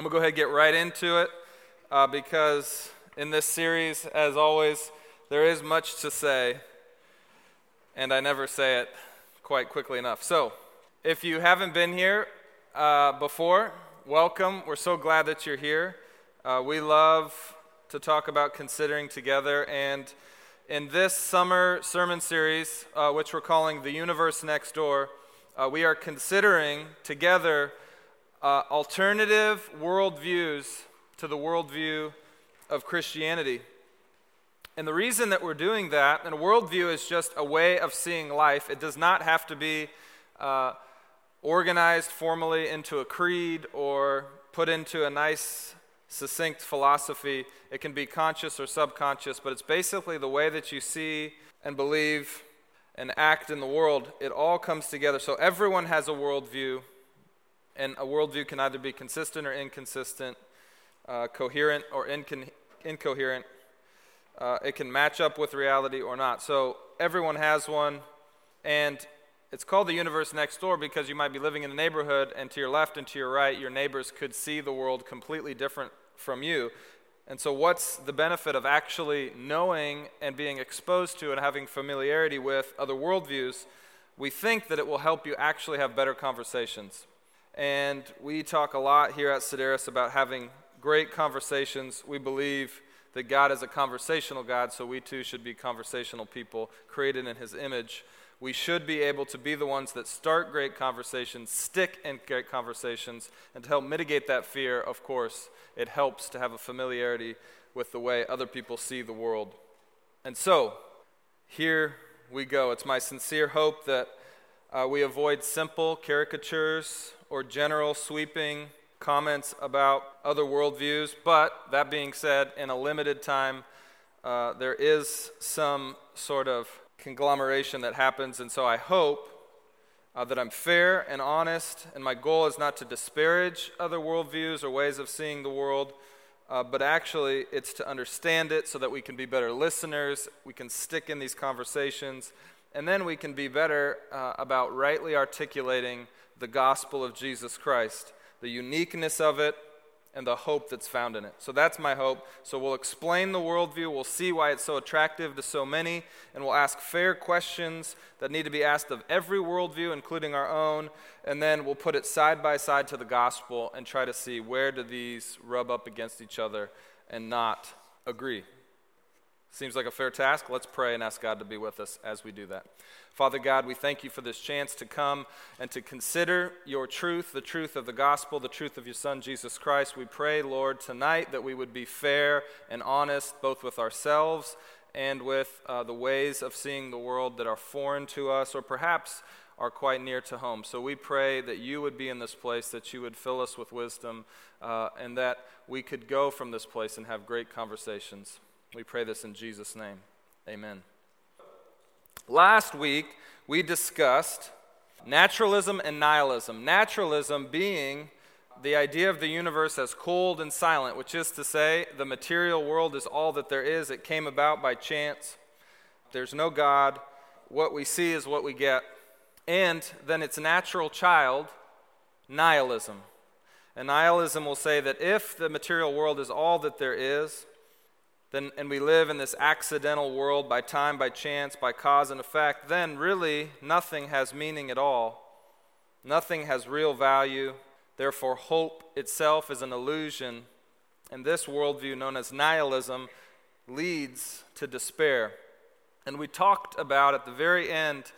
I'm going to go ahead and get right into it uh, because in this series, as always, there is much to say, and I never say it quite quickly enough. So, if you haven't been here uh, before, welcome. We're so glad that you're here. Uh, we love to talk about considering together, and in this summer sermon series, uh, which we're calling The Universe Next Door, uh, we are considering together uh, alternative worldviews to the worldview of Christianity. And the reason that we're doing that, and a worldview is just a way of seeing life, it does not have to be uh, organized formally into a creed or put into a nice, succinct philosophy. It can be conscious or subconscious, but it's basically the way that you see and believe and act in the world. It all comes together. So everyone has a worldview and a worldview can either be consistent or inconsistent, uh, coherent or incon- incoherent. Uh, it can match up with reality or not. So everyone has one, and it's called the universe next door because you might be living in a neighborhood, and to your left and to your right, your neighbors could see the world completely different from you. And so, what's the benefit of actually knowing and being exposed to and having familiarity with other worldviews? We think that it will help you actually have better conversations. And we talk a lot here at Sideris about having great conversations. We believe that God is a conversational God, so we too should be conversational people created in His image. We should be able to be the ones that start great conversations, stick in great conversations, and to help mitigate that fear, of course, it helps to have a familiarity with the way other people see the world. And so, here we go. It's my sincere hope that uh, we avoid simple caricatures or general sweeping comments about other worldviews, but that being said, in a limited time, uh, there is some sort of conglomeration that happens, and so I hope uh, that I'm fair and honest, and my goal is not to disparage other worldviews or ways of seeing the world. Uh, but actually, it's to understand it so that we can be better listeners, we can stick in these conversations, and then we can be better uh, about rightly articulating the gospel of Jesus Christ, the uniqueness of it, and the hope that's found in it. So that's my hope. So we'll explain the worldview, we'll see why it's so attractive to so many, and we'll ask fair questions that need to be asked of every worldview, including our own, and then we'll put it side by side to the gospel and try to see where do these rub up against each other and not agree. Seems like a fair task. Let's pray and ask God to be with us as we do that. Father God, we thank you for this chance to come and to consider your truth, the truth of the gospel, the truth of your Son, Jesus Christ. We pray, Lord, tonight that we would be fair and honest both with ourselves and with uh, the ways of seeing the world that are foreign to us or perhaps are quite near to home. So we pray that you would be in this place, that you would fill us with wisdom, uh, and that we could go from this place and have great conversations. We pray this in Jesus' name. Amen. Last week, we discussed naturalism and nihilism. Naturalism being the idea of the universe as cold and silent, which is to say, the material world is all that there is. It came about by chance. There's no God. What we see is what we get. And then its natural child, nihilism. And nihilism will say that if the material world is all that there is, then, and we live in this accidental world by time, by chance, by cause and effect, then really nothing has meaning at all. Nothing has real value. Therefore, hope itself is an illusion. And this worldview, known as nihilism, leads to despair. And we talked about at the very end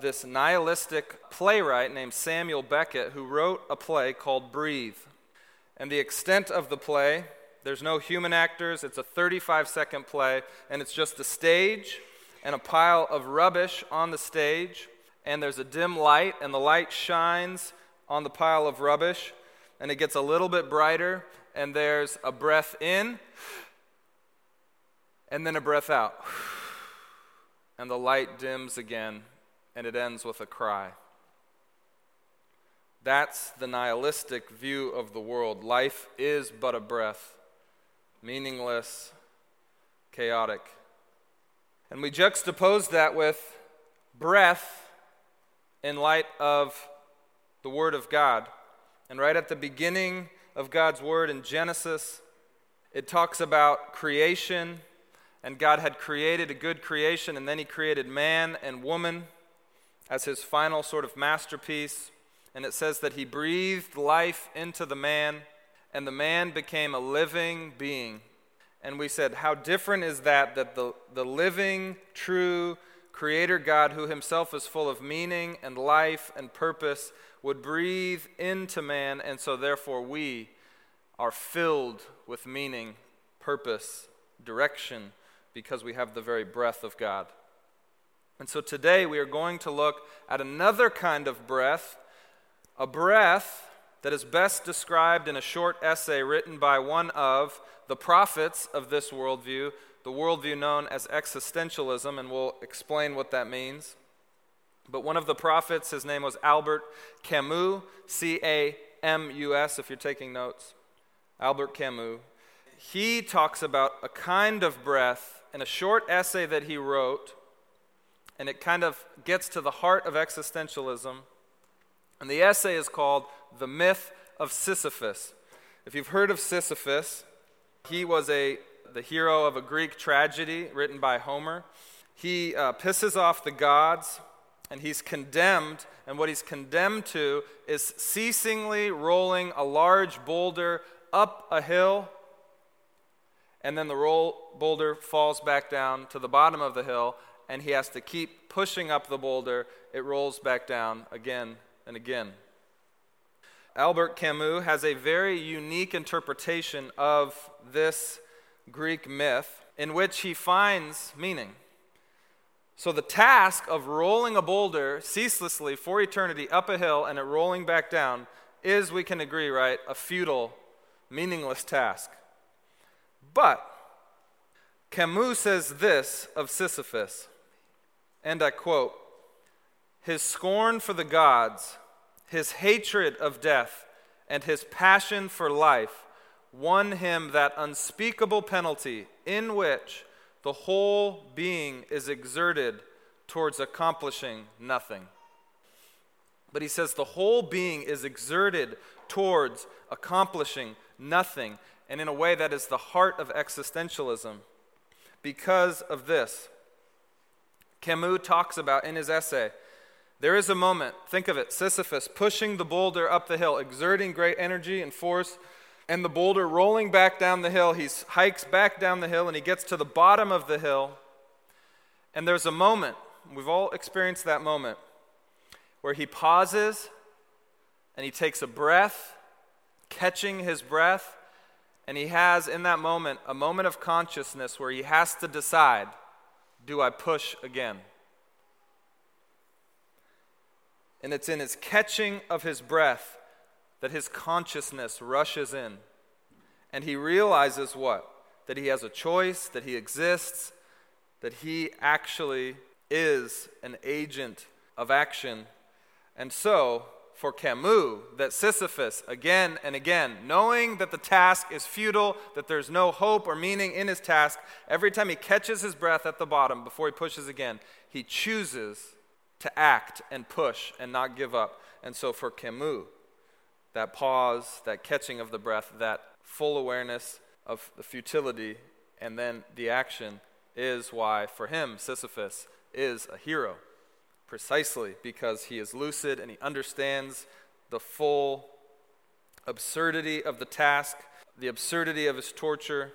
this nihilistic playwright named Samuel Beckett who wrote a play called Breathe. And the extent of the play there's no human actors. It's a 35 second play, and it's just a stage and a pile of rubbish on the stage. And there's a dim light, and the light shines on the pile of rubbish, and it gets a little bit brighter. And there's a breath in, and then a breath out. And the light dims again, and it ends with a cry. That's the nihilistic view of the world. Life is but a breath meaningless, chaotic. And we juxtapose that with breath in light of the Word of God. And right at the beginning of God's Word in Genesis. It talks about creation, and God had created a good creation, and then He created man and woman as His final sort of masterpiece. And it says that He breathed life into the man, and the man became a living being. And we said, How different is that, that the, the living, true, Creator God, who himself is full of meaning and life and purpose, would breathe into man, and so therefore we are filled with meaning, purpose, direction, because we have the very breath of God. And so today we are going to look at another kind of breath, a breath that is best described in a short essay written by one of the prophets of this worldview, the worldview known as existentialism, and we'll explain what that means. But one of the prophets, his name was Albert Camus, C A M U S, if you're taking notes. Albert Camus. He talks about a kind of breath in a short essay that he wrote, and it kind of gets to the heart of existentialism. And the essay is called The Myth of Sisyphus. If you've heard of Sisyphus, he was a the hero of a Greek tragedy written by Homer. He uh, pisses off the gods and he's condemned. And what he's condemned to is ceasingly rolling a large boulder up a hill. And then the roll boulder falls back down to the bottom of the hill, and he has to keep pushing up the boulder. It rolls back down again and again. Albert Camus has a very unique interpretation of this Greek myth in which he finds meaning. So, the task of rolling a boulder ceaselessly for eternity up a hill and it rolling back down is, we can agree, right, a futile, meaningless task. But Camus says this of Sisyphus, and I quote His scorn for the gods, his hatred of death, and his passion for life won him that unspeakable penalty in which the whole being is exerted towards accomplishing nothing. But he says the whole being is exerted towards accomplishing nothing, and in a way that is the heart of existentialism. Because of this, Camus talks about in his essay there is a moment, think of it Sisyphus pushing the boulder up the hill, exerting great energy and force and the boulder rolling back down the hill. He hikes back down the hill and he gets to the bottom of the hill. And there's a moment, we've all experienced that moment, where he pauses and he takes a breath, catching his breath. And he has, in that moment, a moment of consciousness where he has to decide do I push again? And it's in his catching of his breath that his consciousness rushes in. And he realizes what? That he has a choice, that he exists, that he actually is an agent of action. And so, for Camus, that Sisyphus, again and again, knowing that the task is futile, that there's no hope or meaning in his task, every time he catches his breath at the bottom before he pushes again, he chooses to act and push and not give up. And so, for Camus, that pause, that catching of the breath, that full awareness of the futility, and then the action is why, for him, Sisyphus is a hero. Precisely because he is lucid and he understands the full absurdity of the task, the absurdity of his torture,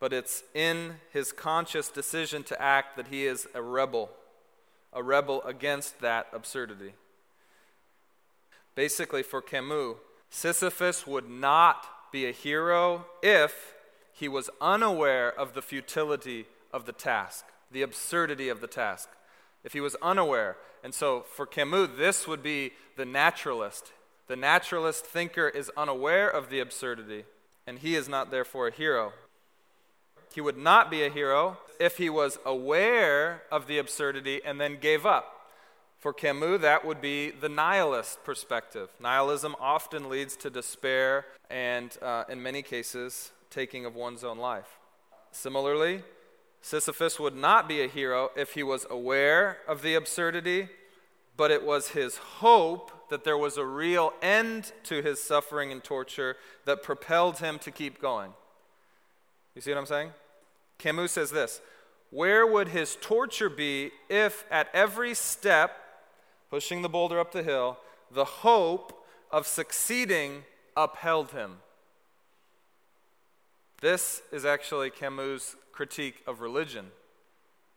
but it's in his conscious decision to act that he is a rebel, a rebel against that absurdity. Basically, for Camus, Sisyphus would not be a hero if he was unaware of the futility of the task, the absurdity of the task. If he was unaware. And so for Camus, this would be the naturalist. The naturalist thinker is unaware of the absurdity, and he is not therefore a hero. He would not be a hero if he was aware of the absurdity and then gave up. For Camus, that would be the nihilist perspective. Nihilism often leads to despair and, uh, in many cases, taking of one's own life. Similarly, Sisyphus would not be a hero if he was aware of the absurdity, but it was his hope that there was a real end to his suffering and torture that propelled him to keep going. You see what I'm saying? Camus says this Where would his torture be if at every step, pushing the boulder up the hill, the hope of succeeding upheld him? This is actually Camus' critique of religion.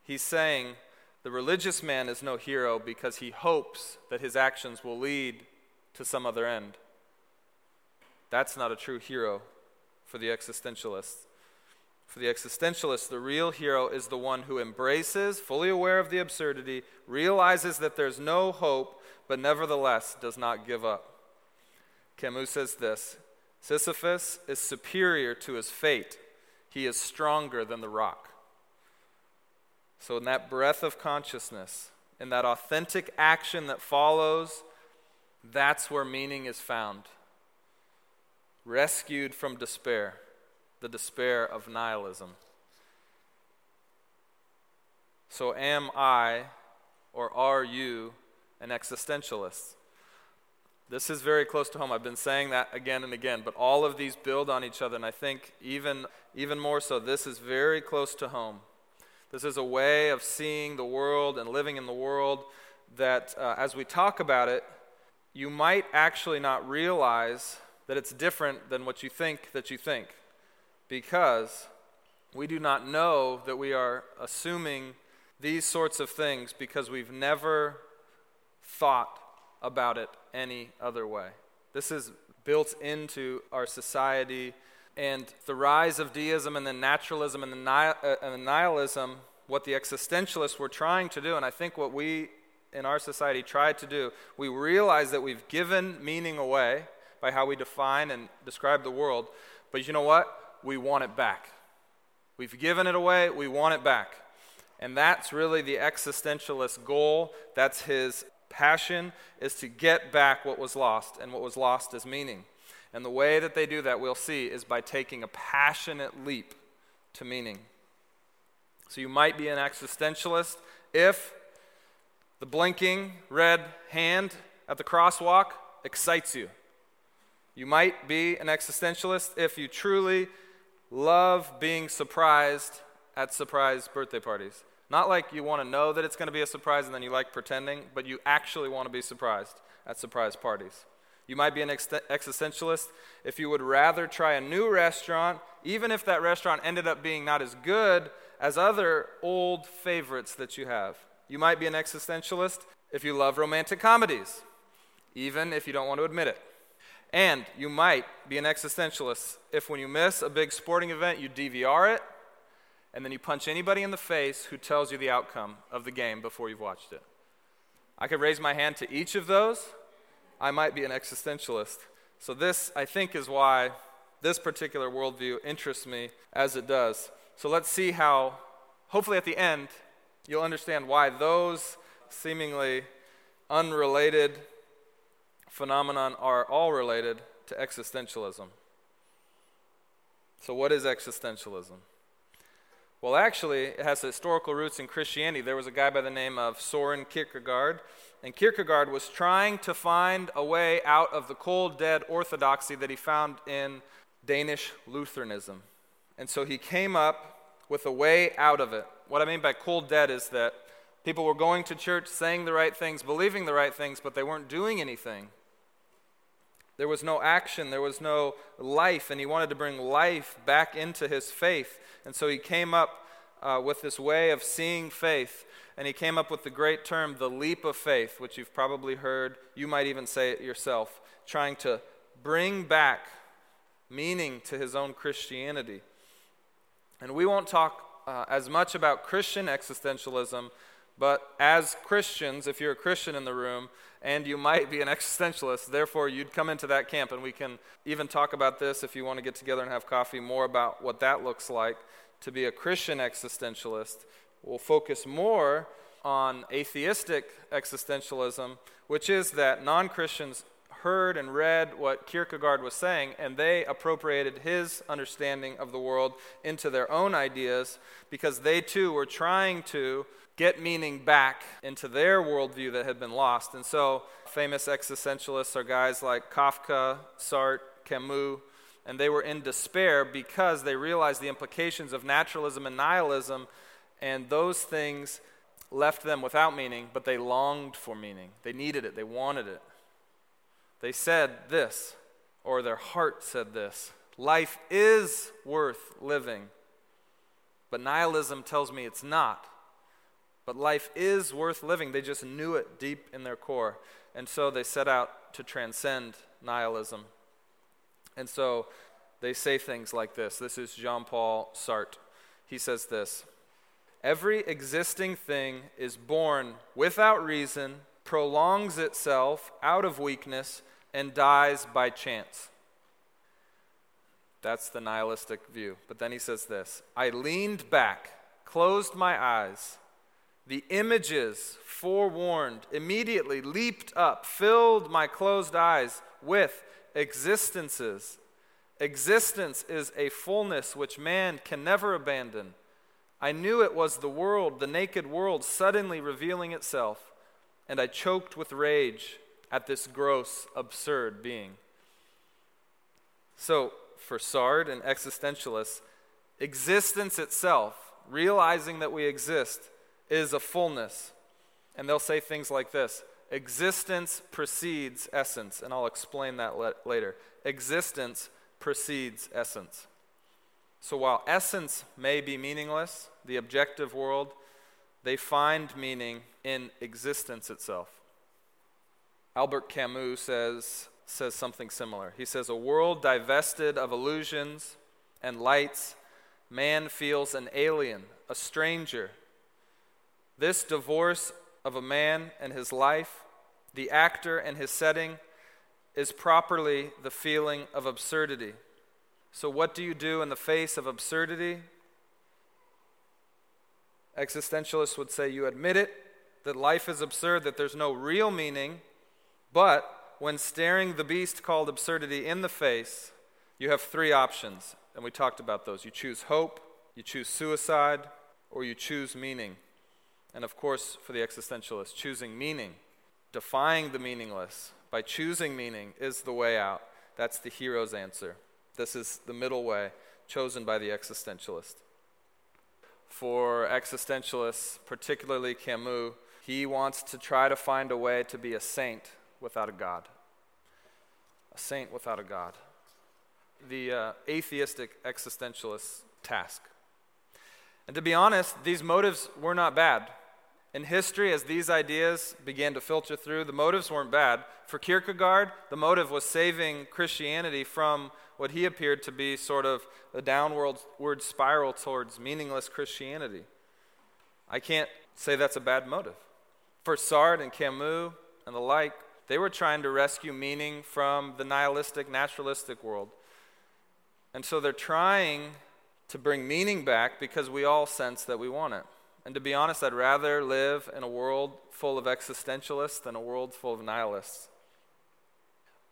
He's saying the religious man is no hero because he hopes that his actions will lead to some other end. That's not a true hero for the existentialist. For the existentialist, the real hero is the one who embraces, fully aware of the absurdity, realizes that there's no hope, but nevertheless does not give up. Camus says this Sisyphus is superior to his fate, he is stronger than the rock. So, in that breath of consciousness, in that authentic action that follows, that's where meaning is found. Rescued from despair, the despair of nihilism. So, am I or are you an existentialist? This is very close to home. I've been saying that again and again, but all of these build on each other, and I think even, even more so, this is very close to home. This is a way of seeing the world and living in the world that, uh, as we talk about it, you might actually not realize that it's different than what you think that you think. Because we do not know that we are assuming these sorts of things because we've never thought about it any other way. This is built into our society and the rise of deism and then naturalism and the, uh, and the nihilism, what the existentialists were trying to do, and I think what we in our society tried to do, we realize that we've given meaning away by how we define and describe the world, but you know what? We want it back. We've given it away, we want it back. And that's really the existentialist goal. That's his passion, is to get back what was lost, and what was lost is meaning. And the way that they do that, we'll see, is by taking a passionate leap to meaning. So you might be an existentialist if the blinking red hand at the crosswalk excites you. You might be an existentialist if you truly love being surprised at surprise birthday parties. Not like you want to know that it's going to be a surprise and then you like pretending, but you actually want to be surprised at surprise parties. You might be an ex- existentialist if you would rather try a new restaurant, even if that restaurant ended up being not as good as other old favorites that you have. You might be an existentialist if you love romantic comedies, even if you don't want to admit it. And you might be an existentialist if, when you miss a big sporting event, you DVR it and then you punch anybody in the face who tells you the outcome of the game before you've watched it. I could raise my hand to each of those, I might be an existentialist. So, this, I think, is why this particular worldview interests me as it does. So, let's see how, hopefully, at the end, you'll understand why those seemingly unrelated phenomenon are all related to existentialism. So, what is existentialism? Well, actually, it has historical roots in Christianity. There was a guy by the name of Soren Kierkegaard and Kierkegaard was trying to find a way out of the cold, dead orthodoxy that he found in Danish Lutheranism. And so he came up with a way out of it. What I mean by cold, dead is that people were going to church, saying the right things, believing the right things, but they weren't doing anything. There was no action, there was no life, and he wanted to bring life back into his faith. And so he came up uh, with this way of seeing faith and he came up with the great term, the leap of faith, which you've probably heard. You might even say it yourself, trying to bring back meaning to his own Christianity. And we won't talk uh, as much about Christian existentialism, but as Christians, if you're a Christian in the room, and you might be an existentialist, therefore you'd come into that camp, and we can even talk about this if you want to get together and have coffee more about what that looks like. To be a Christian existentialist We'll focus more on atheistic existentialism, which is that non Christians heard and read what Kierkegaard was saying, and they appropriated his understanding of the world into their own ideas because they too were trying to get meaning back into their worldview that had been lost. And so, famous existentialists are guys like Kafka, Sartre, Camus, and they were in despair because they realized the implications of naturalism and nihilism, and those things left them without meaning, but they longed for meaning. They needed it, they wanted it. They said this, or their heart said this life is worth living, but nihilism tells me it's not. But life is worth living. They just knew it deep in their core. And so they set out to transcend nihilism. And so they say things like this. This is Jean Paul Sartre. He says this Every existing thing is born without reason, prolongs itself out of weakness, and dies by chance. That's the nihilistic view. But then he says this I leaned back, closed my eyes the images, forewarned, immediately leaped up, filled my closed eyes with existences. Existence is a fullness which man can never abandon. I knew it was the world, the naked world, suddenly revealing itself, and I choked with rage at this gross, absurd being. So, for Sartre and existentialists, existence itself, realizing that we exist, is a fullness. And they'll say things like this existence precedes essence. And I'll explain that le- later. Existence precedes essence. So while essence may be meaningless, the objective world, they find meaning in existence itself. Albert Camus says, says something similar. He says, A world divested of illusions and lights, man feels an alien, a stranger, this divorce of a man and his life, the actor and his setting, is properly the feeling of absurdity. So, what do you do in the face of absurdity? Existentialists would say you admit it, that life is absurd, that there's no real meaning, but when staring the beast called absurdity in the face, you have three options, and we talked about those. You choose hope, you choose suicide, or you choose meaning. And of course, for the existentialist, choosing meaning, defying the meaningless by choosing meaning is the way out. That's the hero's answer. This is the middle way chosen by the existentialist. For existentialists, particularly Camus, he wants to try to find a way to be a saint without a God. A saint without a God. The uh, atheistic existentialist task. And to be honest, these motives were not bad. In history, as these ideas began to filter through, the motives weren't bad. For Kierkegaard, the motive was saving Christianity from what he appeared to be sort of a downward spiral towards meaningless Christianity. I can't say that's a bad motive. For Sartre and Camus and the like, they were trying to rescue meaning from the nihilistic, naturalistic world. And so they're trying to bring meaning back because we all sense that we want it. And to be honest, I'd rather live in a world full of existentialists than a world full of nihilists.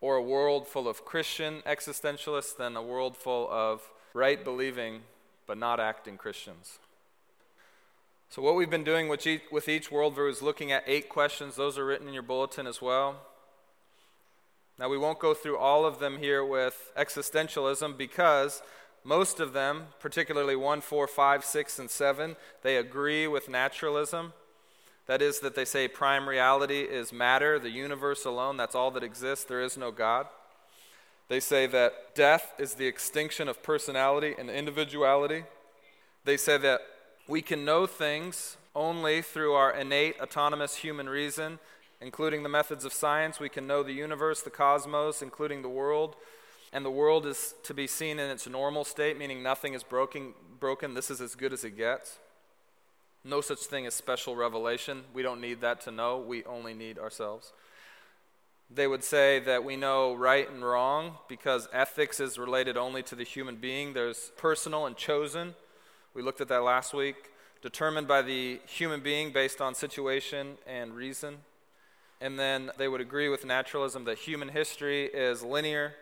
Or a world full of Christian existentialists than a world full of right believing but not acting Christians. So, what we've been doing with each, with each worldview is looking at eight questions. Those are written in your bulletin as well. Now, we won't go through all of them here with existentialism because most of them, particularly 1, 4, 5, 6, and 7, they agree with naturalism. That is, that they say prime reality is matter, the universe alone, that's all that exists, there is no God. They say that death is the extinction of personality and individuality. They say that we can know things only through our innate autonomous human reason, including the methods of science. We can know the universe, the cosmos, including the world, and the world is to be seen in its normal state, meaning nothing is broken, broken. This is as good as it gets. No such thing as special revelation. We don't need that to know, we only need ourselves. They would say that we know right and wrong because ethics is related only to the human being. There's personal and chosen. We looked at that last week. Determined by the human being based on situation and reason. And then they would agree with naturalism that human history is linear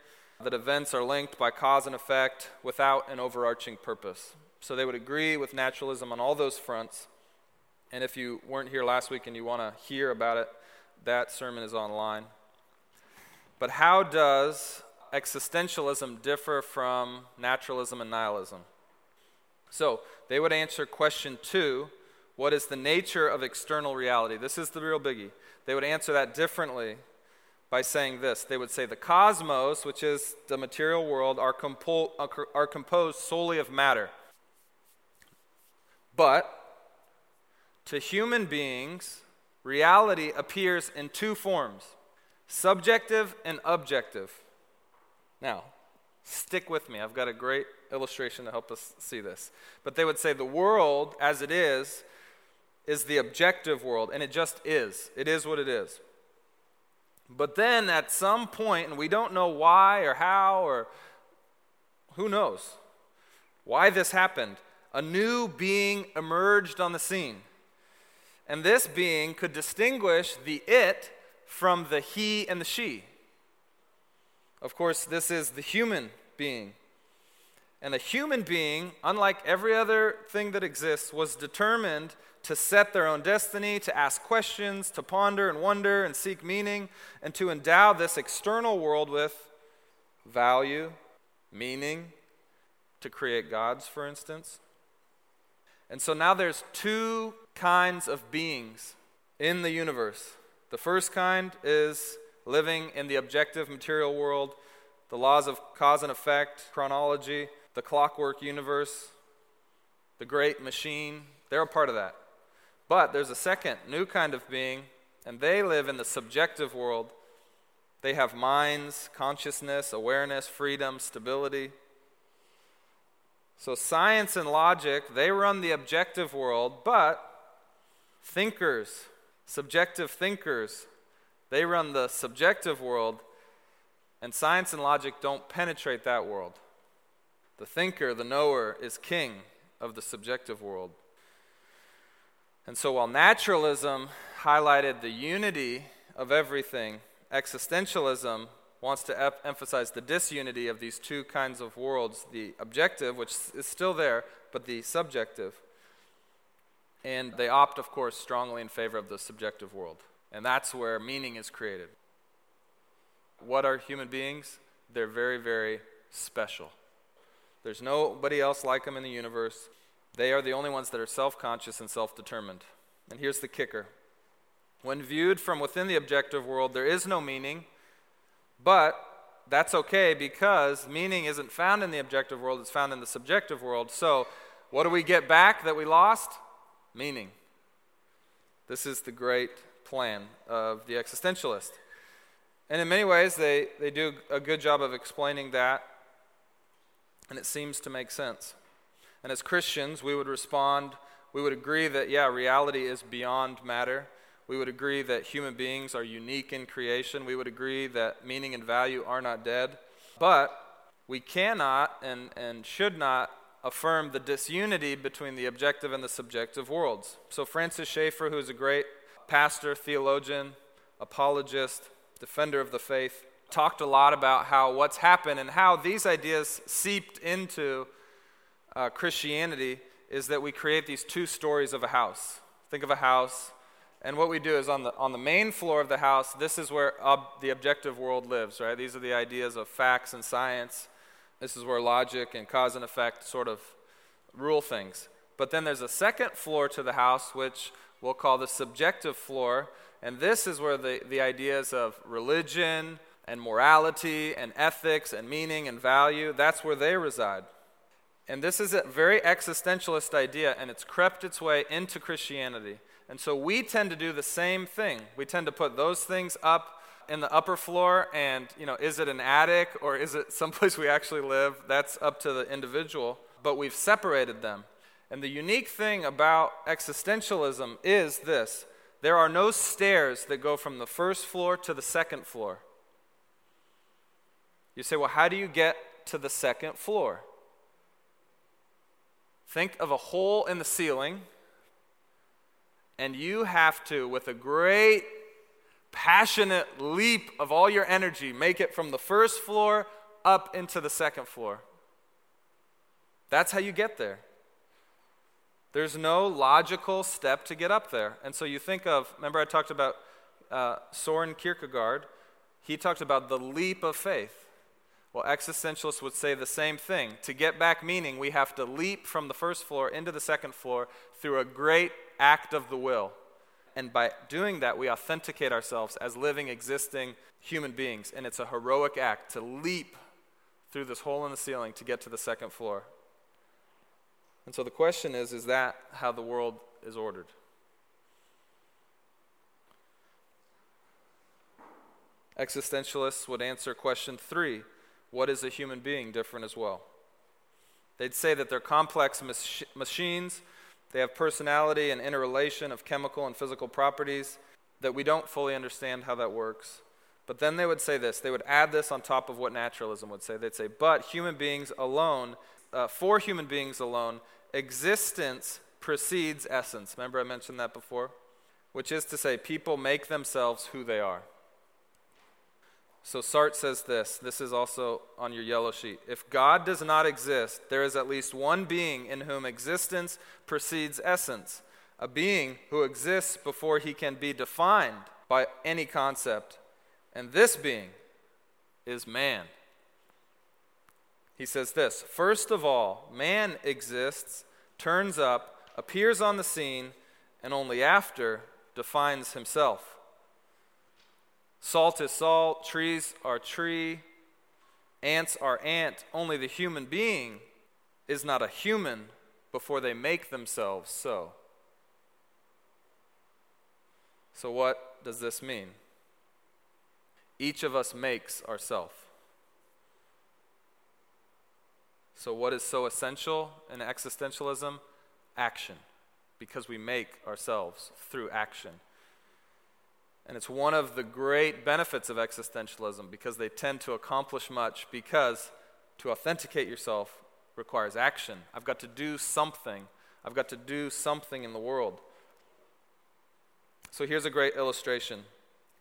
that events are linked by cause and effect without an overarching purpose. So they would agree with naturalism on all those fronts. And if you weren't here last week and you want to hear about it, that sermon is online. But how does existentialism differ from naturalism and nihilism? So they would answer question two what is the nature of external reality? This is the real biggie. They would answer that differently by saying this. They would say the cosmos, which is the material world, are, compo- are composed solely of matter. But to human beings, reality appears in two forms subjective and objective. Now, stick with me. I've got a great illustration to help us see this. But they would say the world as it is is the objective world, and it just is. It is what it is. But then at some point, and we don't know why or how or who knows why this happened, a new being emerged on the scene. And this being could distinguish the it from the he and the she. Of course, this is the human being. And the human being, unlike every other thing that exists, was determined to set their own destiny, to ask questions, to ponder and wonder and seek meaning, and to endow this external world with value, meaning, to create gods, for instance. And so now there's two kinds of beings in the universe. The first kind is living in the objective material world, the laws of cause and effect, chronology, the clockwork universe, the great machine. They're a part of that. But there's a second new kind of being, and they live in the subjective world. They have minds, consciousness, awareness, freedom, stability. So science and logic, they run the objective world, but thinkers, subjective thinkers, they run the subjective world, and science and logic don't penetrate that world. The thinker, the knower, is king of the subjective world. And so while naturalism highlighted the unity of everything, existentialism wants to ep- emphasize the disunity of these two kinds of worlds the objective, which is still there, but the subjective. And they opt, of course, strongly in favor of the subjective world. And that's where meaning is created. What are human beings? They're very, very special. There's nobody else like them in the universe. They are the only ones that are self conscious and self determined. And here's the kicker when viewed from within the objective world, there is no meaning, but that's okay because meaning isn't found in the objective world, it's found in the subjective world. So, what do we get back that we lost? Meaning. This is the great plan of the existentialist. And in many ways, they, they do a good job of explaining that, and it seems to make sense. And as Christians, we would respond, we would agree that, yeah, reality is beyond matter. We would agree that human beings are unique in creation. We would agree that meaning and value are not dead. But we cannot and, and should not affirm the disunity between the objective and the subjective worlds. So, Francis Schaeffer, who is a great pastor, theologian, apologist, defender of the faith, talked a lot about how what's happened and how these ideas seeped into uh, Christianity is that we create these two stories of a house. Think of a house, and what we do is on the, on the main floor of the house, this is where ob- the objective world lives, right? These are the ideas of facts and science. This is where logic and cause and effect sort of rule things. But then there's a second floor to the house, which we'll call the subjective floor, and this is where the, the ideas of religion and morality and ethics and meaning and value, that's where they reside. And this is a very existentialist idea, and it's crept its way into Christianity. And so we tend to do the same thing. We tend to put those things up in the upper floor, and, you know, is it an attic or is it someplace we actually live? That's up to the individual. But we've separated them. And the unique thing about existentialism is this there are no stairs that go from the first floor to the second floor. You say, well, how do you get to the second floor? Think of a hole in the ceiling, and you have to, with a great, passionate leap of all your energy, make it from the first floor up into the second floor. That's how you get there. There's no logical step to get up there. And so you think of, remember I talked about uh, Soren Kierkegaard? He talked about the leap of faith. Well, existentialists would say the same thing. To get back meaning, we have to leap from the first floor into the second floor through a great act of the will. And by doing that, we authenticate ourselves as living, existing human beings. And it's a heroic act to leap through this hole in the ceiling to get to the second floor. And so the question is is that how the world is ordered? Existentialists would answer question three what is a human being different as well? They'd say that they're complex mach- machines, they have personality and interrelation of chemical and physical properties that we don't fully understand how that works. But then they would say this they would add this on top of what naturalism would say. They'd say, but human beings alone, uh, for human beings alone, existence precedes essence. Remember, I mentioned that before? Which is to say, people make themselves who they are. So Sartre says this this is also on your yellow sheet. If God does not exist, there is at least one being in whom existence precedes essence, a being who exists before he can be defined by any concept. And this being is man. He says this First of all, man exists, turns up, appears on the scene, and only after defines himself. Salt is salt, trees are tree, ants are ant. Only the human being is not a human before they make themselves so. So, what does this mean? Each of us makes ourself. So, what is so essential in existentialism? Action, because we make ourselves through action. And it's one of the great benefits of existentialism because they tend to accomplish much because to authenticate yourself requires action. I've got to do something. I've got to do something in the world. So here's a great illustration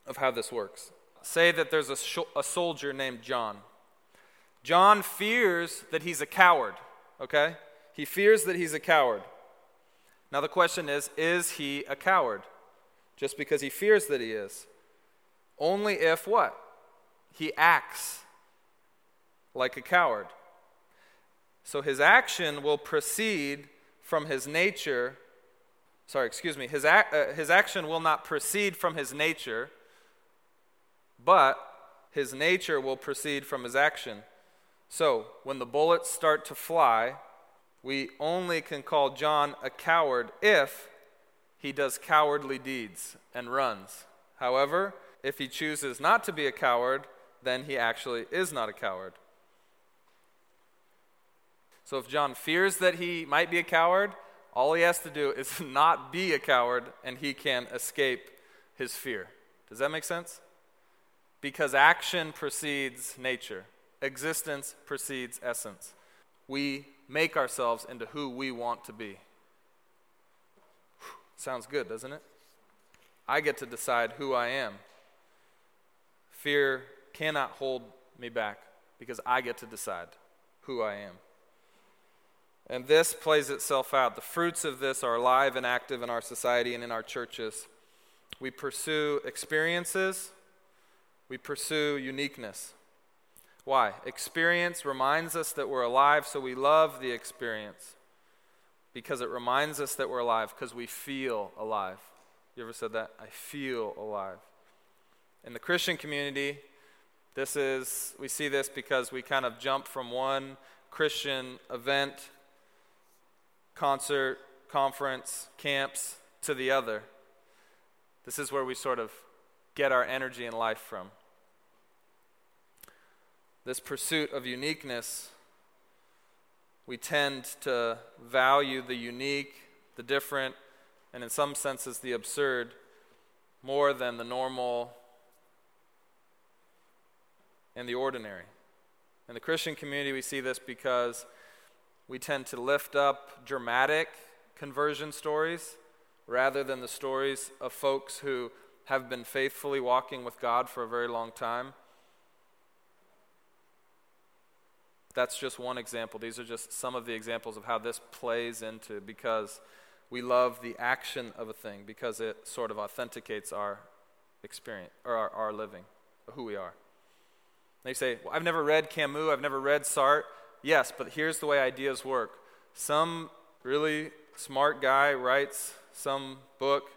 of how this works. Say that there's a, sh- a soldier named John. John fears that he's a coward, okay? He fears that he's a coward. Now the question is is he a coward? Just because he fears that he is. Only if what? He acts like a coward. So his action will proceed from his nature. Sorry, excuse me. His, ac- uh, his action will not proceed from his nature, but his nature will proceed from his action. So, when the bullets start to fly, we only can call John a coward if he does cowardly deeds and runs. However, if he chooses not to be a coward, then he actually is not a coward. So, if John fears that he might be a coward, all he has to do is not be a coward and he can escape his fear. Does that make sense? Because action precedes nature. Existence precedes essence. We make ourselves into who we want to be. Sounds good, doesn't it? I get to decide who I am. Fear cannot hold me back because I get to decide who I am. And this plays itself out. The fruits of this are alive and active in our society and in our churches. We pursue experiences, we pursue uniqueness. Why? Experience reminds us that we're alive, so we love the experience because it reminds us that we're alive because we feel alive. You ever said that? I feel alive. In the Christian community, this is we see this because we kind of jump from one Christian event, concert, conference, camps to the other. This is where we sort of get our energy and life from this pursuit of uniqueness, we tend to value the unique, the different, and in some senses the absurd more than the normal and the ordinary. In the Christian community, we see this because we tend to lift up dramatic conversion stories rather than the stories of folks who have been faithfully walking with God for a very long time. That's just one example. These are just some of the examples of how this plays into because we love the action of a thing because it sort of authenticates our experience or our, our living, who we are. They say, well, I've never read Camus, I've never read Sartre. Yes, but here's the way ideas work. Some really smart guy writes some book,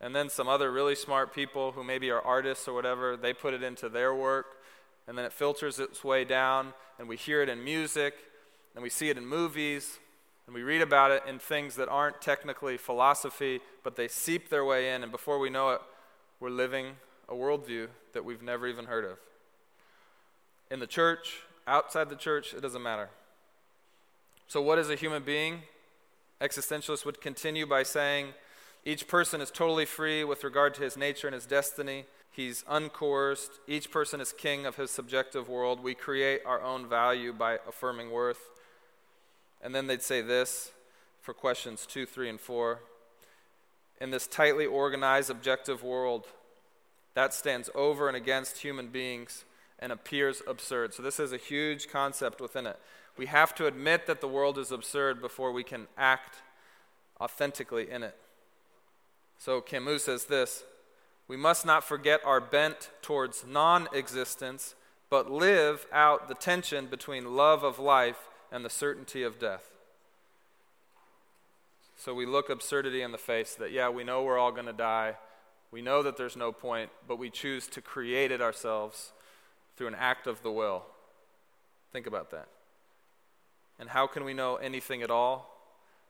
and then some other really smart people who maybe are artists or whatever, they put it into their work, and then it filters its way down, and we hear it in music, and we see it in movies, and we read about it in things that aren't technically philosophy, but they seep their way in, and before we know it, we're living a worldview that we've never even heard of. In the church, outside the church, it doesn't matter. So, what is a human being? Existentialists would continue by saying each person is totally free with regard to his nature and his destiny. He's uncoerced. Each person is king of his subjective world. We create our own value by affirming worth. And then they'd say this for questions two, three, and four. In this tightly organized objective world, that stands over and against human beings and appears absurd. So, this is a huge concept within it. We have to admit that the world is absurd before we can act authentically in it. So, Camus says this We must not forget our bent towards non existence, but live out the tension between love of life and the certainty of death. So we look absurdity in the face that, yeah, we know we're all going to die. We know that there's no point, but we choose to create it ourselves through an act of the will. Think about that. And how can we know anything at all?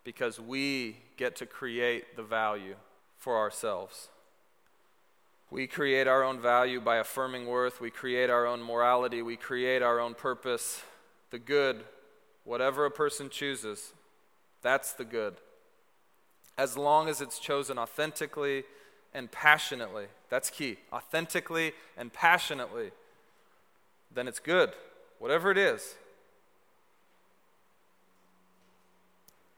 Because we get to create the value for ourselves. We create our own value by affirming worth. We create our own morality. We create our own purpose. The good Whatever a person chooses, that's the good. As long as it's chosen authentically and passionately, that's key. Authentically and passionately, then it's good, whatever it is.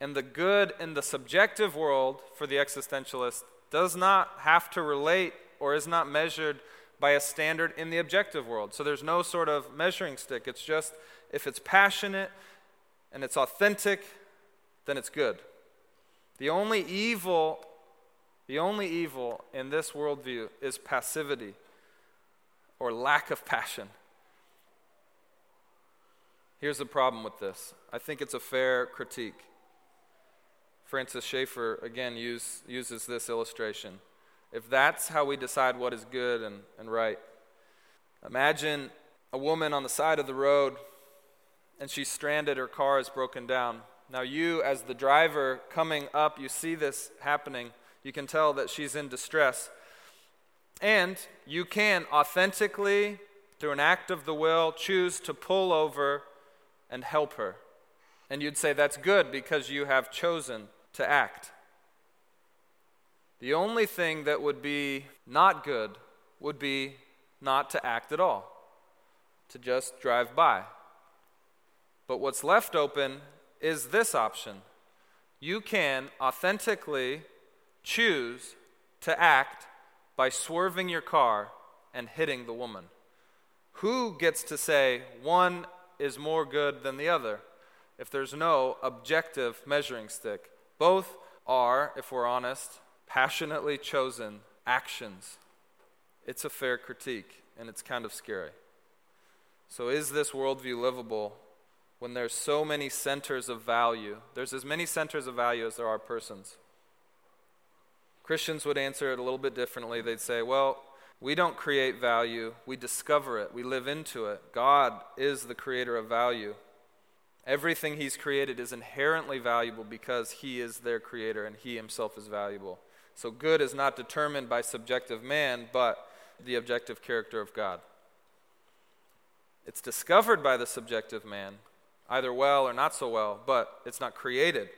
And the good in the subjective world for the existentialist does not have to relate or is not measured by a standard in the objective world. So there's no sort of measuring stick. It's just if it's passionate and it's authentic, then it's good. The only evil, the only evil in this worldview is passivity or lack of passion. Here's the problem with this. I think it's a fair critique. Francis Schaeffer, again, use, uses this illustration. If that's how we decide what is good and, and right, imagine a woman on the side of the road and she's stranded, her car is broken down. Now, you, as the driver coming up, you see this happening. You can tell that she's in distress. And you can authentically, through an act of the will, choose to pull over and help her. And you'd say that's good because you have chosen to act. The only thing that would be not good would be not to act at all, to just drive by. But what's left open is this option. You can authentically choose to act by swerving your car and hitting the woman. Who gets to say one is more good than the other if there's no objective measuring stick? Both are, if we're honest, passionately chosen actions. It's a fair critique, and it's kind of scary. So, is this worldview livable when there's so many centers of value. There's as many centers of value as there are persons. Christians would answer it a little bit differently. They'd say, well, we don't create value, we discover it, we live into it. God is the creator of value. Everything He's created is inherently valuable because He is their creator and He Himself is valuable. So good is not determined by subjective man, but the objective character of God. It's discovered by the subjective man, either well or not so well, but it's not created.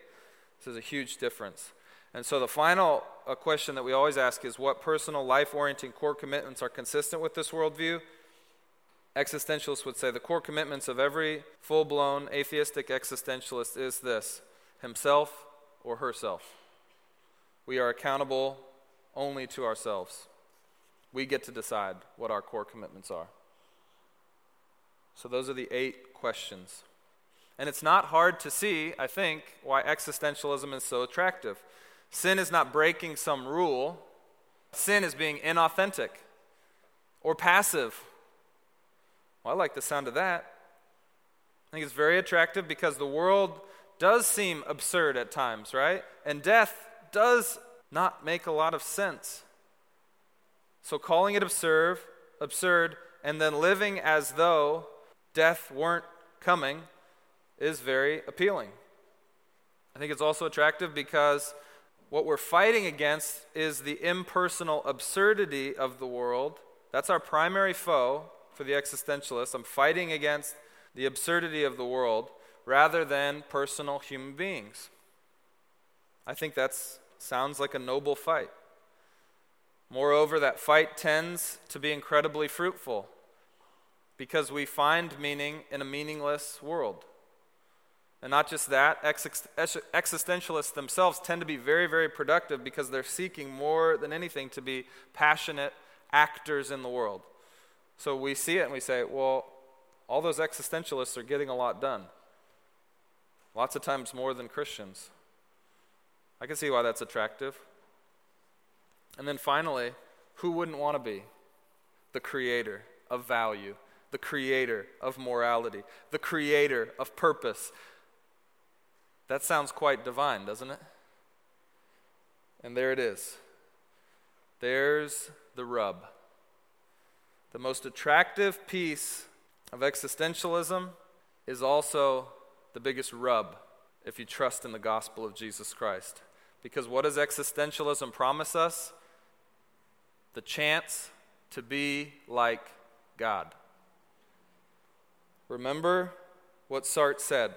This is a huge difference. And so the final uh, question that we always ask is what personal life orienting core commitments are consistent with this worldview? Existentialists would say the core commitments of every full blown atheistic existentialist is this himself or herself. We are accountable only to ourselves. We get to decide what our core commitments are. So, those are the eight questions And it's not hard to see, I think, why existentialism is so attractive. Sin is not breaking some rule, sin is being inauthentic or passive. Well, I like the sound of that. I think it's very attractive because the world does seem absurd at times, right? And death does not make a lot of sense. So calling it absurd, absurd, and then living as though death weren't coming is very appealing. I think it's also attractive because what we're fighting against is the impersonal absurdity of the world. That's our primary foe for the existentialist. I'm fighting against the absurdity of the world rather than personal human beings. I think that sounds like a noble fight. Moreover, that fight tends to be incredibly fruitful because we find meaning in a meaningless world. And not just that, existentialists themselves tend to be very, very productive because they're seeking more than anything to be passionate actors in the world. So we see it and we say, well, all those existentialists are getting a lot done. Lots of times more than Christians. I can see why that's attractive. And then finally, who wouldn't want to be the creator of value, the creator of morality, the creator of purpose? That sounds quite divine, doesn't it? And there it is. There's the rub. The most attractive piece of existentialism is also the biggest rub if you trust in the gospel of Jesus Christ. Because what does existentialism promise us? The chance to be like God. Remember what Sartre said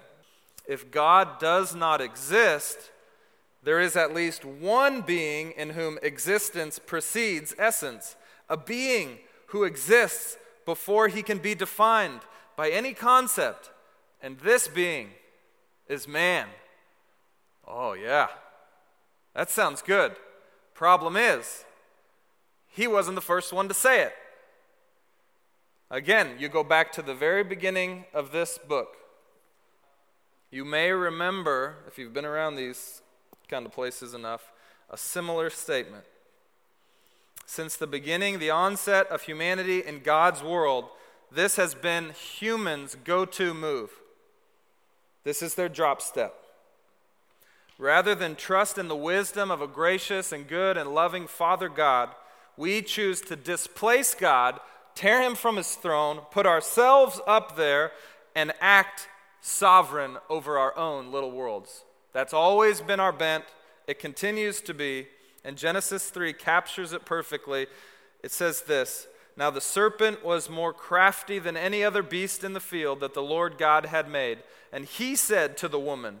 if God does not exist, there is at least one being in whom existence precedes essence, a being who exists before he can be defined by any concept. And this being is man. Oh, yeah. That sounds good. Problem is, he wasn't the first one to say it. Again, you go back to the very beginning of this book. You may remember, if you've been around these kind of places enough, a similar statement. Since the beginning, the onset of humanity in God's world, this has been humans' go to move. This is their drop step. Rather than trust in the wisdom of a gracious and good and loving Father God, we choose to displace God, tear him from his throne, put ourselves up there, and act sovereign over our own little worlds. That's always been our bent. It continues to be. And Genesis 3 captures it perfectly. It says this Now the serpent was more crafty than any other beast in the field that the Lord God had made. And he said to the woman,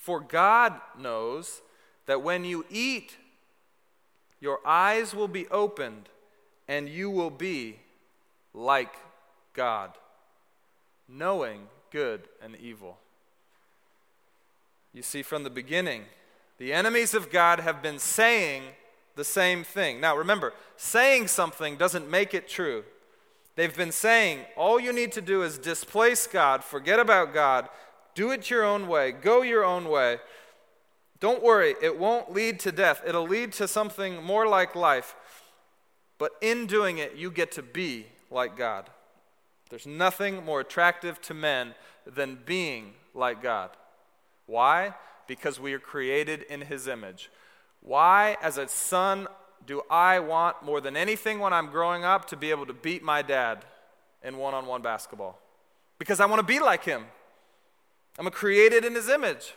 for God knows that when you eat, your eyes will be opened, and you will be like God knowing good and evil. You see, from the beginning, the enemies of God have been saying the same thing. Now, remember, saying something doesn't make it true. They've been saying all you need to do is displace God, forget about God, do it your own way, go your own way. Don't worry, it won't lead to death. It'll lead to something more like life. But in doing it, you get to be like God. There's nothing more attractive to men than being like God. Why? Because we are created in His image. Why, as a son, do I want more than anything when I'm growing up to be able to beat my dad in one on one basketball? Because I want to be like him. I'm created in His image.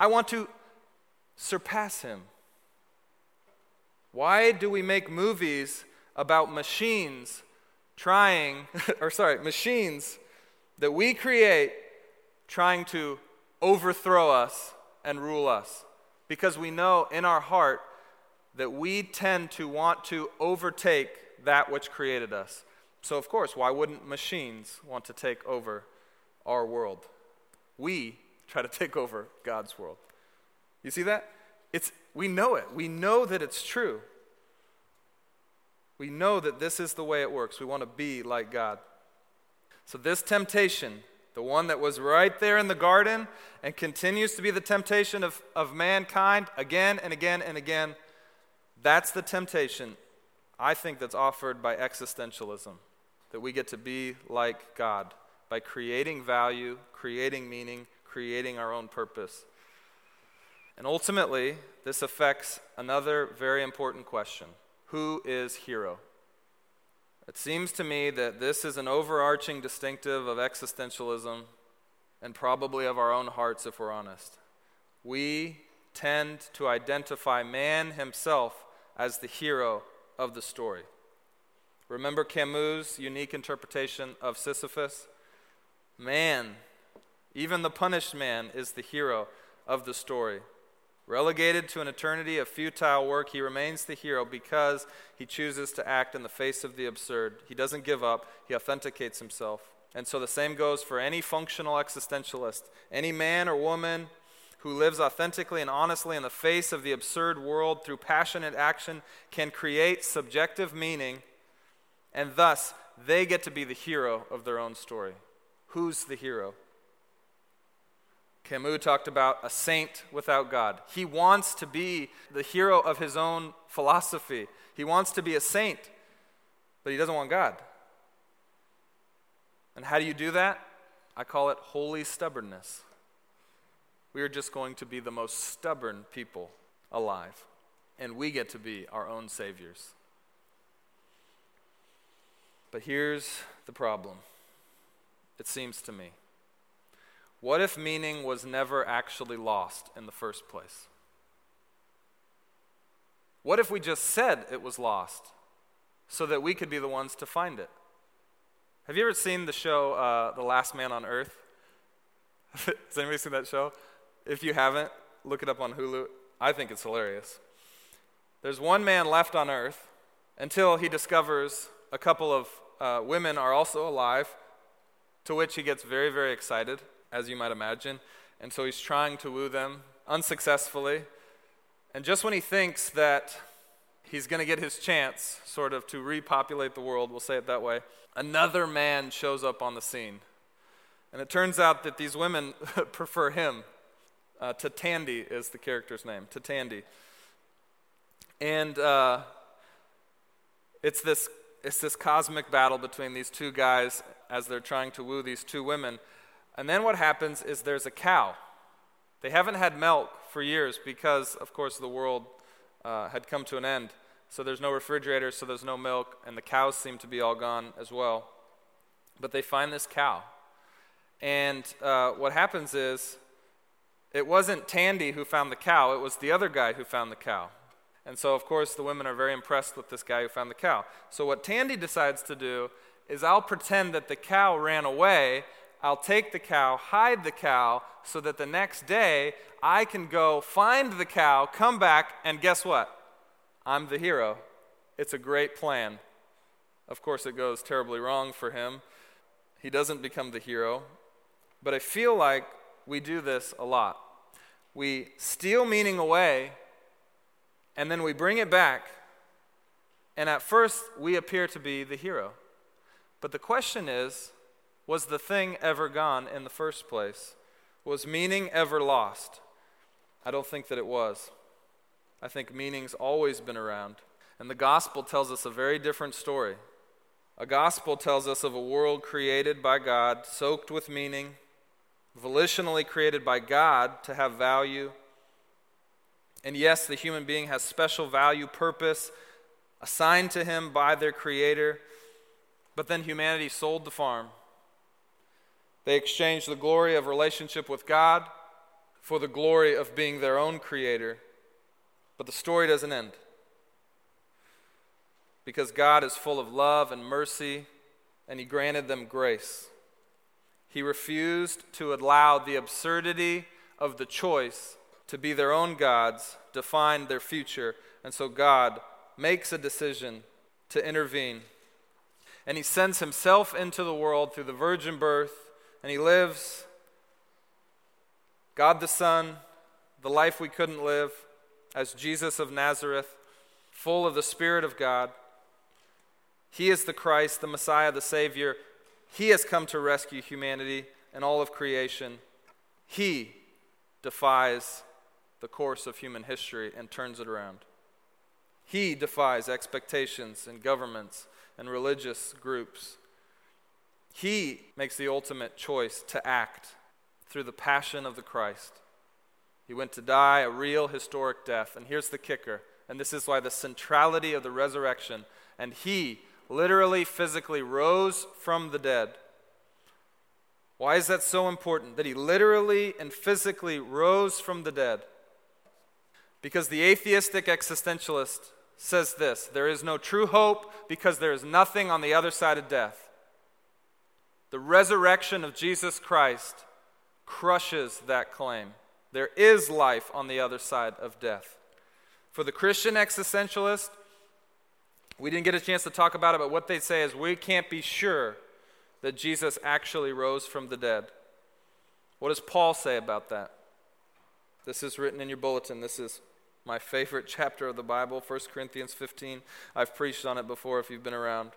I want to surpass Him. Why do we make movies about machines trying, or sorry, machines that we create trying to overthrow us and rule us. Because we know in our heart that we tend to want to overtake that which created us. So, of course, why wouldn't machines want to take over our world? We try to take over God's world. You see that? It's, we know it. We know that it's true. We know that this is the way it works. We want to be like God. So, this temptation, the one that was right there in the garden and continues to be the temptation of, of mankind again and again and again, that's the temptation I think that's offered by existentialism. That we get to be like God by creating value, creating meaning, creating our own purpose. And ultimately, this affects another very important question Who is hero? It seems to me that this is an overarching distinctive of existentialism and probably of our own hearts, if we're honest. We tend to identify man himself as the hero of the story. Remember Camus' unique interpretation of Sisyphus? Man, even the punished man, is the hero of the story. Relegated to an eternity of futile work, he remains the hero because he chooses to act in the face of the absurd. He doesn't give up, he authenticates himself. And so the same goes for any functional existentialist. Any man or woman who lives authentically and honestly in the face of the absurd world through passionate action can create subjective meaning, and thus they get to be the hero of their own story. Who's the hero? Camus talked about a saint without God. He wants to be the hero of his own philosophy. He wants to be a saint, but he doesn't want God. And how do you do that? I call it holy stubbornness. We are just going to be the most stubborn people alive, and we get to be our own saviors. But here's the problem it seems to me. What if meaning was never actually lost in the first place? What if we just said it was lost so that we could be the ones to find it? Have you ever seen the show uh, The Last Man on Earth? Has anybody seen that show? If you haven't, look it up on Hulu. I think it's hilarious. There's one man left on Earth until he discovers a couple of uh, women are also alive, to which he gets very, very excited as you might imagine. And so he's trying to woo them unsuccessfully. And just when he thinks that he's going to get his chance, sort of, to repopulate the world, we'll say it that way, another man shows up on the scene. And it turns out that these women prefer him. Uh, Tatandi is the character's name, Tatandi. And uh, it's, this, it's this cosmic battle between these two guys as they're trying to woo these two women. And then what happens is there's a cow. They haven't had milk for years because, of course, the world uh, had come to an end. So there's no refrigerator, so there's no milk, and the cows seem to be all gone as well. But they find this cow. And uh, what happens is, it wasn't Tandy who found the cow, it was the other guy who found the cow. And so, of course, the women are very impressed with this guy who found the cow. So, what Tandy decides to do is, I'll pretend that the cow ran away I'll take the cow, hide the cow, so that the next day I can go find the cow, come back, and guess what? I'm the hero. It's a great plan. Of course, it goes terribly wrong for him. He doesn't become the hero. But I feel like we do this a lot. We steal meaning away, and then we bring it back, and at first we appear to be the hero. But the question is, was the thing ever gone in the first place? Was meaning ever lost? I don't think that it was. I think meaning's always been around. And the gospel tells us a very different story. A gospel tells us of a world created by God, soaked with meaning, volitionally created by God to have value. And yes, the human being has special value, purpose assigned to him by their Creator. But then humanity sold the farm they exchanged the glory of relationship with God for the glory of being their own creator. But the story doesn't end. Because God is full of love and mercy, and He granted them grace. He refused to allow the absurdity of the choice to be their own gods define their future. And so God makes a decision to intervene. And he sends himself into the world through the virgin birth, and he lives God the Son, the life we couldn't live, as Jesus of Nazareth, full of the Spirit of God. He is the Christ, the Messiah, the Savior. He has come to rescue humanity and all of creation. He defies the course of human history and turns it around. He defies expectations in governments and religious groups. He makes the ultimate choice to act through the passion of the Christ. He went to die a real historic death. And here's the kicker, and this is why the centrality of the resurrection, and he literally, physically rose from the dead. Why is that so important? That he literally and physically rose from the dead. Because the atheistic existentialist says this there is no true hope because there is nothing on the other side of death. The resurrection of Jesus Christ crushes that claim. There is life on the other side of death. For the Christian existentialist, we didn't get a chance to talk about it, but what they say is we can't be sure that Jesus actually rose from the dead. What does Paul say about that? This is written in your bulletin. This is my favorite chapter of the Bible, 1 Corinthians 15. I've preached on it before if you've been around.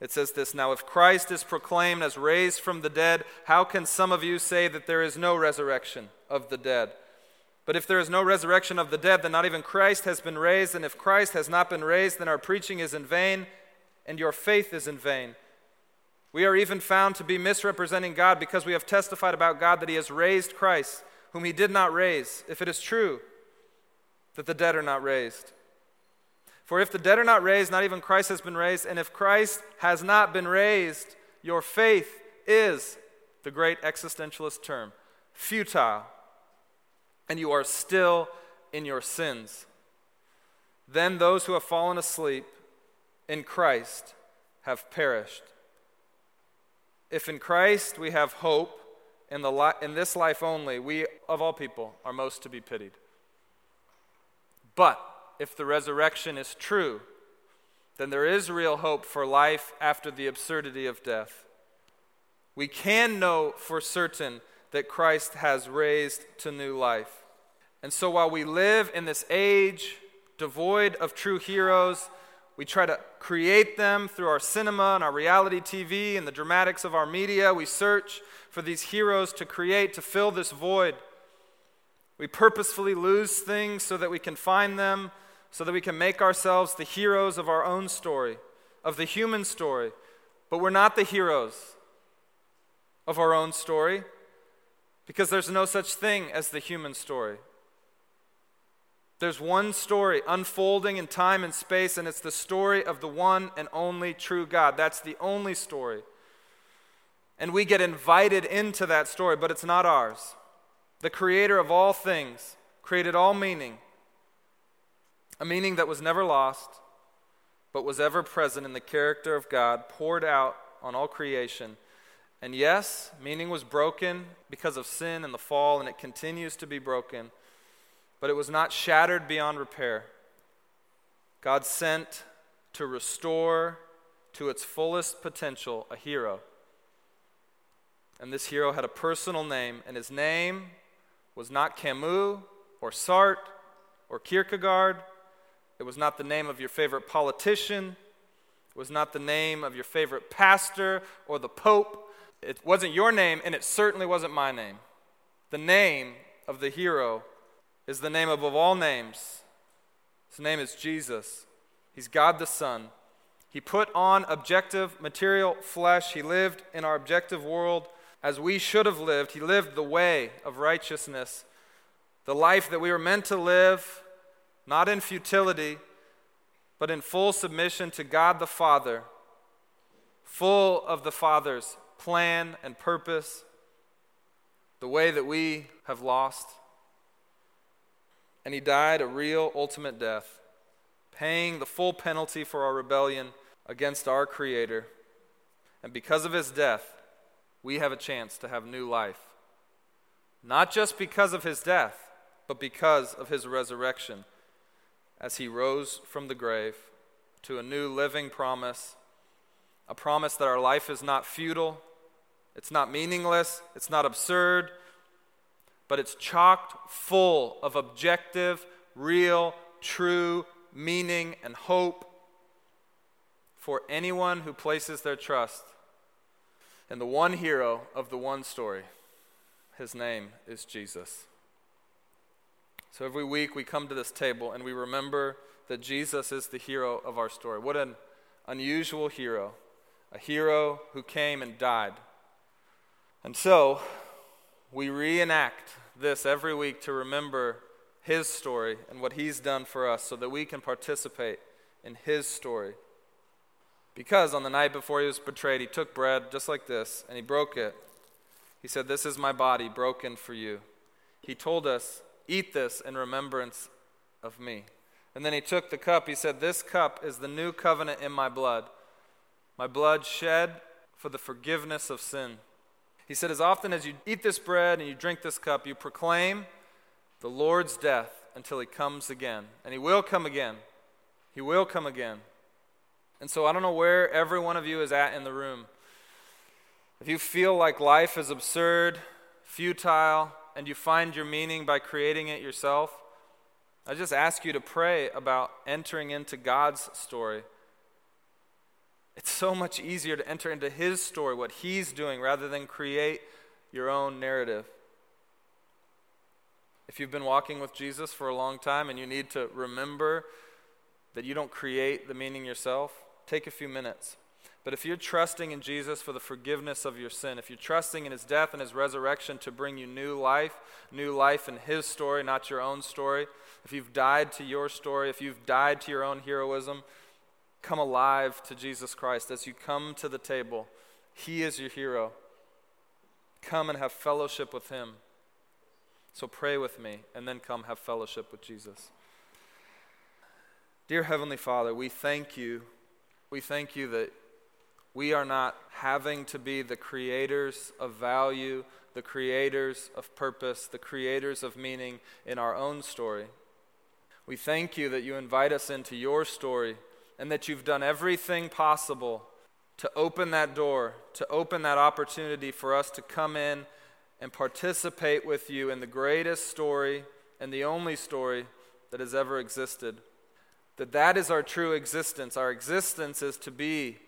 It says this Now, if Christ is proclaimed as raised from the dead, how can some of you say that there is no resurrection of the dead? But if there is no resurrection of the dead, then not even Christ has been raised. And if Christ has not been raised, then our preaching is in vain and your faith is in vain. We are even found to be misrepresenting God because we have testified about God that He has raised Christ, whom He did not raise, if it is true that the dead are not raised. For if the dead are not raised, not even Christ has been raised. And if Christ has not been raised, your faith is, the great existentialist term, futile and you are still in your sins. Then those who have fallen asleep in Christ have perished. If in Christ we have hope in, the li- in this life only, we, of all people, are most to be pitied. But if the resurrection is true, then there is real hope for life after the absurdity of death. We can know for certain that Christ has raised to new life. And so while we live in this age devoid of true heroes, we try to create them through our cinema and our reality TV and the dramatics of our media. We search for these heroes to create, to fill this void. We purposefully lose things so that we can find them, so that we can make ourselves the heroes of our own story, of the human story. But we're not the heroes of our own story because there's no such thing as the human story. There's one story unfolding in time and space, and it's the story of the one and only true God. That's the only story. And we get invited into that story, but it's not ours. The creator of all things created all meaning, a meaning that was never lost, but was ever present in the character of God, poured out on all creation. And yes, meaning was broken because of sin and the fall, and it continues to be broken but it was not shattered beyond repair. God sent to restore to its fullest potential a hero. And this hero had a personal name, and his name was not Camus or Sartre or Kierkegaard. It was not the name of your favorite politician. It was not the name of your favorite pastor or the pope. It wasn't your name, and it certainly wasn't my name. The name of the hero is the name above all names. His name is Jesus. He's God the Son. He put on objective material flesh. He lived in our objective world as we should have lived. He lived the way of righteousness, the life that we were meant to live, not in futility, but in full submission to God the Father, full of the Father's plan and purpose, the way that we have lost and he died a real ultimate death, paying the full penalty for our rebellion against our Creator. And because of his death, we have a chance to have new life. Not just because of his death, but because of his resurrection as he rose from the grave to a new living promise, a promise that our life is not futile, it's not meaningless, it's not absurd, but it's chocked full of objective, real, true meaning and hope for anyone who places their trust in the one hero of the one story. His name is Jesus. So every week we come to this table and we remember that Jesus is the hero of our story. What an unusual hero, a hero who came and died. And so we reenact this every week to remember his story and what he's done for us so that we can participate in his story. Because on the night before he was betrayed, he took bread just like this and he broke it. He said, This is my body broken for you. He told us, Eat this in remembrance of me. And then he took the cup. He said, This cup is the new covenant in my blood, my blood shed for the forgiveness of sin. He said, As often as you eat this bread and you drink this cup, you proclaim the Lord's death until he comes again. And he will come again. He will come again. And so I don't know where every one of you is at in the room. If you feel like life is absurd, futile, and you find your meaning by creating it yourself, I just ask you to pray about entering into God's story. It's so much easier to enter into His story, what He's doing, rather than create your own narrative. If you've been walking with Jesus for a long time and you need to remember that you don't create the meaning yourself, take a few minutes. But if you're trusting in Jesus for the forgiveness of your sin, if you're trusting in his death and his resurrection to bring you new life, new life in his story, not your own story, if you've died to your story, if you've died to your own heroism, come alive to Jesus Christ. As you come to the table, he is your hero. Come and have fellowship with him. So pray with me and then come have fellowship with Jesus. Dear Heavenly Father, we thank you. We thank you that we are not having to be the creators of value, the creators of purpose, the creators of meaning in our own story. We thank you that you invite us into your story and that you've done everything possible to open that door, to open that opportunity for us to come in and participate with you in the greatest story and the only story that has ever existed. That that is our true existence. Our existence is to be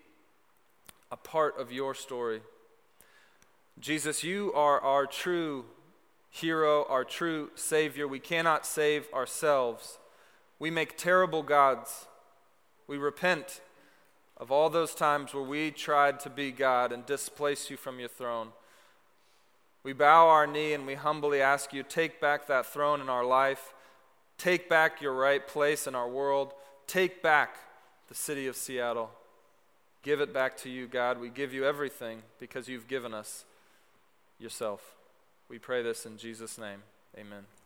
a part of your story. Jesus, you are our true hero, our true Savior. We cannot save ourselves. We make terrible gods. We repent of all those times where we tried to be God and displace you from your throne. We bow our knee and we humbly ask you, take back that throne in our life. Take back your right place in our world. Take back the city of Seattle. Give it back to you, God. We give you everything because you've given us yourself. We pray this in Jesus' name. Amen.